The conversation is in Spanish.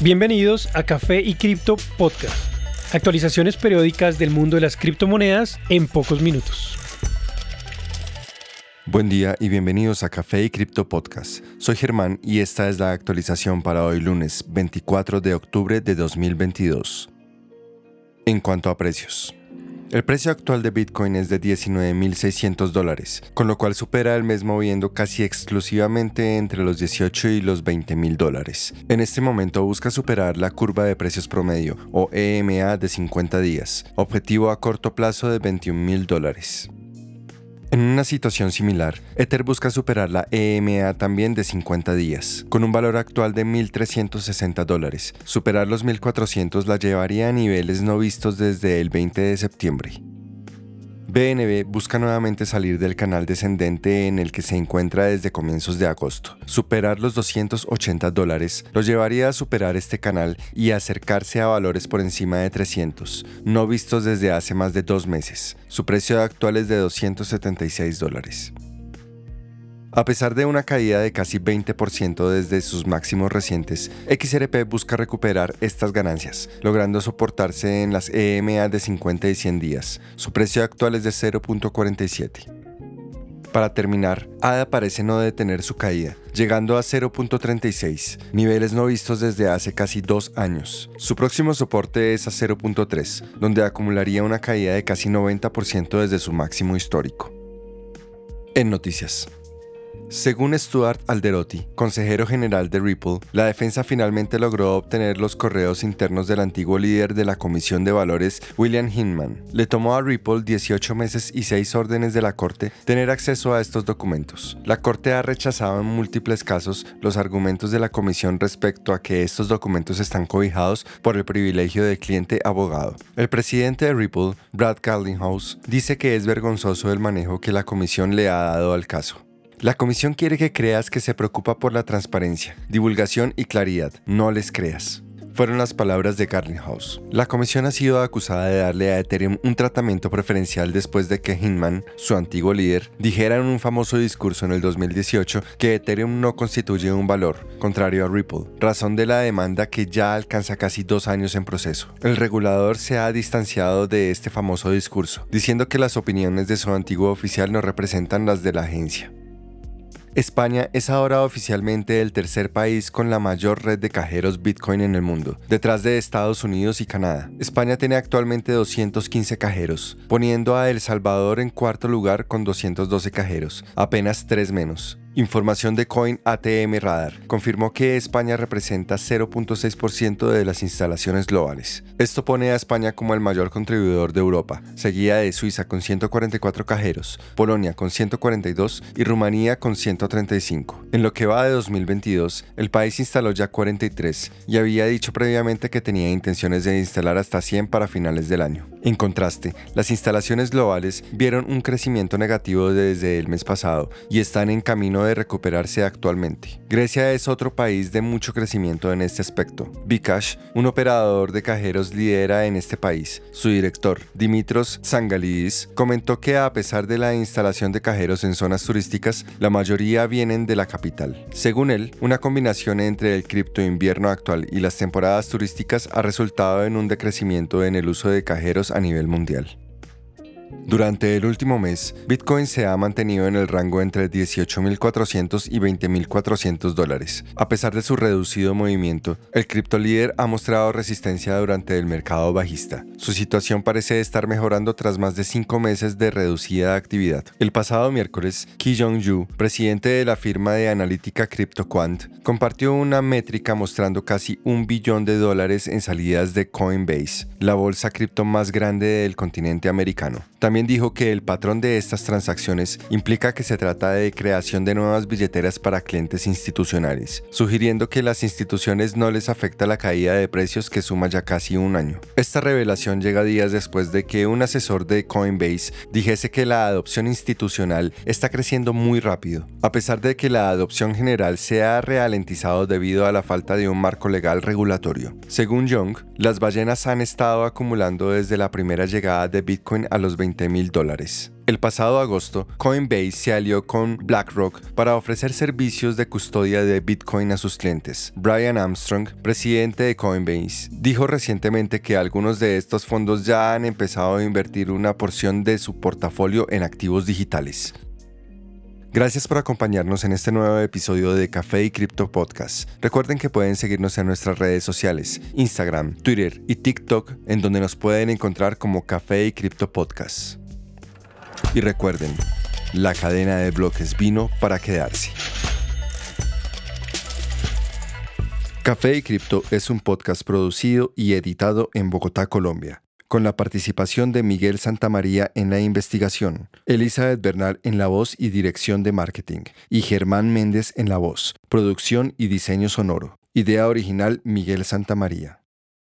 Bienvenidos a Café y Cripto Podcast. Actualizaciones periódicas del mundo de las criptomonedas en pocos minutos. Buen día y bienvenidos a Café y Cripto Podcast. Soy Germán y esta es la actualización para hoy lunes 24 de octubre de 2022. En cuanto a precios. El precio actual de Bitcoin es de 19.600 dólares, con lo cual supera el mes moviendo casi exclusivamente entre los 18 y los 20.000 dólares. En este momento busca superar la curva de precios promedio, o EMA de 50 días, objetivo a corto plazo de 21.000 dólares. En una situación similar, Ether busca superar la EMA también de 50 días, con un valor actual de 1.360 dólares. Superar los 1.400 la llevaría a niveles no vistos desde el 20 de septiembre. BNB busca nuevamente salir del canal descendente en el que se encuentra desde comienzos de agosto. Superar los 280 dólares lo llevaría a superar este canal y acercarse a valores por encima de 300, no vistos desde hace más de dos meses. Su precio actual es de 276 dólares. A pesar de una caída de casi 20% desde sus máximos recientes, XRP busca recuperar estas ganancias, logrando soportarse en las EMA de 50 y 100 días. Su precio actual es de 0.47. Para terminar, ADA parece no detener su caída, llegando a 0.36, niveles no vistos desde hace casi dos años. Su próximo soporte es a 0.3, donde acumularía una caída de casi 90% desde su máximo histórico. En noticias. Según Stuart Alderotti, consejero general de Ripple, la defensa finalmente logró obtener los correos internos del antiguo líder de la Comisión de Valores, William Hinman. Le tomó a Ripple 18 meses y 6 órdenes de la Corte tener acceso a estos documentos. La Corte ha rechazado en múltiples casos los argumentos de la Comisión respecto a que estos documentos están cobijados por el privilegio de cliente abogado. El presidente de Ripple, Brad Garlinghouse, dice que es vergonzoso el manejo que la Comisión le ha dado al caso. La comisión quiere que creas que se preocupa por la transparencia, divulgación y claridad. No les creas. Fueron las palabras de House. La comisión ha sido acusada de darle a Ethereum un tratamiento preferencial después de que Hinman, su antiguo líder, dijera en un famoso discurso en el 2018 que Ethereum no constituye un valor, contrario a Ripple, razón de la demanda que ya alcanza casi dos años en proceso. El regulador se ha distanciado de este famoso discurso, diciendo que las opiniones de su antiguo oficial no representan las de la agencia. España es ahora oficialmente el tercer país con la mayor red de cajeros Bitcoin en el mundo, detrás de Estados Unidos y Canadá. España tiene actualmente 215 cajeros, poniendo a El Salvador en cuarto lugar con 212 cajeros, apenas tres menos. Información de Coin ATM Radar confirmó que España representa 0.6% de las instalaciones globales. Esto pone a España como el mayor contribuidor de Europa, seguida de Suiza con 144 cajeros, Polonia con 142 y Rumanía con 135. En lo que va de 2022, el país instaló ya 43 y había dicho previamente que tenía intenciones de instalar hasta 100 para finales del año. En contraste, las instalaciones globales vieron un crecimiento negativo desde el mes pasado y están en camino de de recuperarse actualmente. Grecia es otro país de mucho crecimiento en este aspecto. Bcash, un operador de cajeros, lidera en este país. Su director, Dimitros Zangalidis, comentó que a pesar de la instalación de cajeros en zonas turísticas, la mayoría vienen de la capital. Según él, una combinación entre el cripto invierno actual y las temporadas turísticas ha resultado en un decrecimiento en el uso de cajeros a nivel mundial. Durante el último mes, Bitcoin se ha mantenido en el rango entre 18.400 y 20.400 dólares. A pesar de su reducido movimiento, el criptolíder ha mostrado resistencia durante el mercado bajista. Su situación parece estar mejorando tras más de cinco meses de reducida actividad. El pasado miércoles, Ki Jong-ju, presidente de la firma de analítica CryptoQuant, compartió una métrica mostrando casi un billón de dólares en salidas de Coinbase, la bolsa cripto más grande del continente americano. También dijo que el patrón de estas transacciones implica que se trata de creación de nuevas billeteras para clientes institucionales, sugiriendo que las instituciones no les afecta la caída de precios que suma ya casi un año. Esta revelación llega días después de que un asesor de Coinbase dijese que la adopción institucional está creciendo muy rápido, a pesar de que la adopción general se ha ralentizado debido a la falta de un marco legal regulatorio. Según Young, las ballenas han estado acumulando desde la primera llegada de Bitcoin a los 20 mil dólares. El pasado agosto, Coinbase se alió con BlackRock para ofrecer servicios de custodia de Bitcoin a sus clientes. Brian Armstrong, presidente de Coinbase, dijo recientemente que algunos de estos fondos ya han empezado a invertir una porción de su portafolio en activos digitales. Gracias por acompañarnos en este nuevo episodio de Café y Cripto Podcast. Recuerden que pueden seguirnos en nuestras redes sociales, Instagram, Twitter y TikTok, en donde nos pueden encontrar como Café y Cripto Podcast. Y recuerden, la cadena de bloques vino para quedarse. Café y Cripto es un podcast producido y editado en Bogotá, Colombia, con la participación de Miguel Santamaría en la investigación, Elizabeth Bernal en la voz y dirección de marketing, y Germán Méndez en la voz, producción y diseño sonoro. Idea original Miguel Santamaría.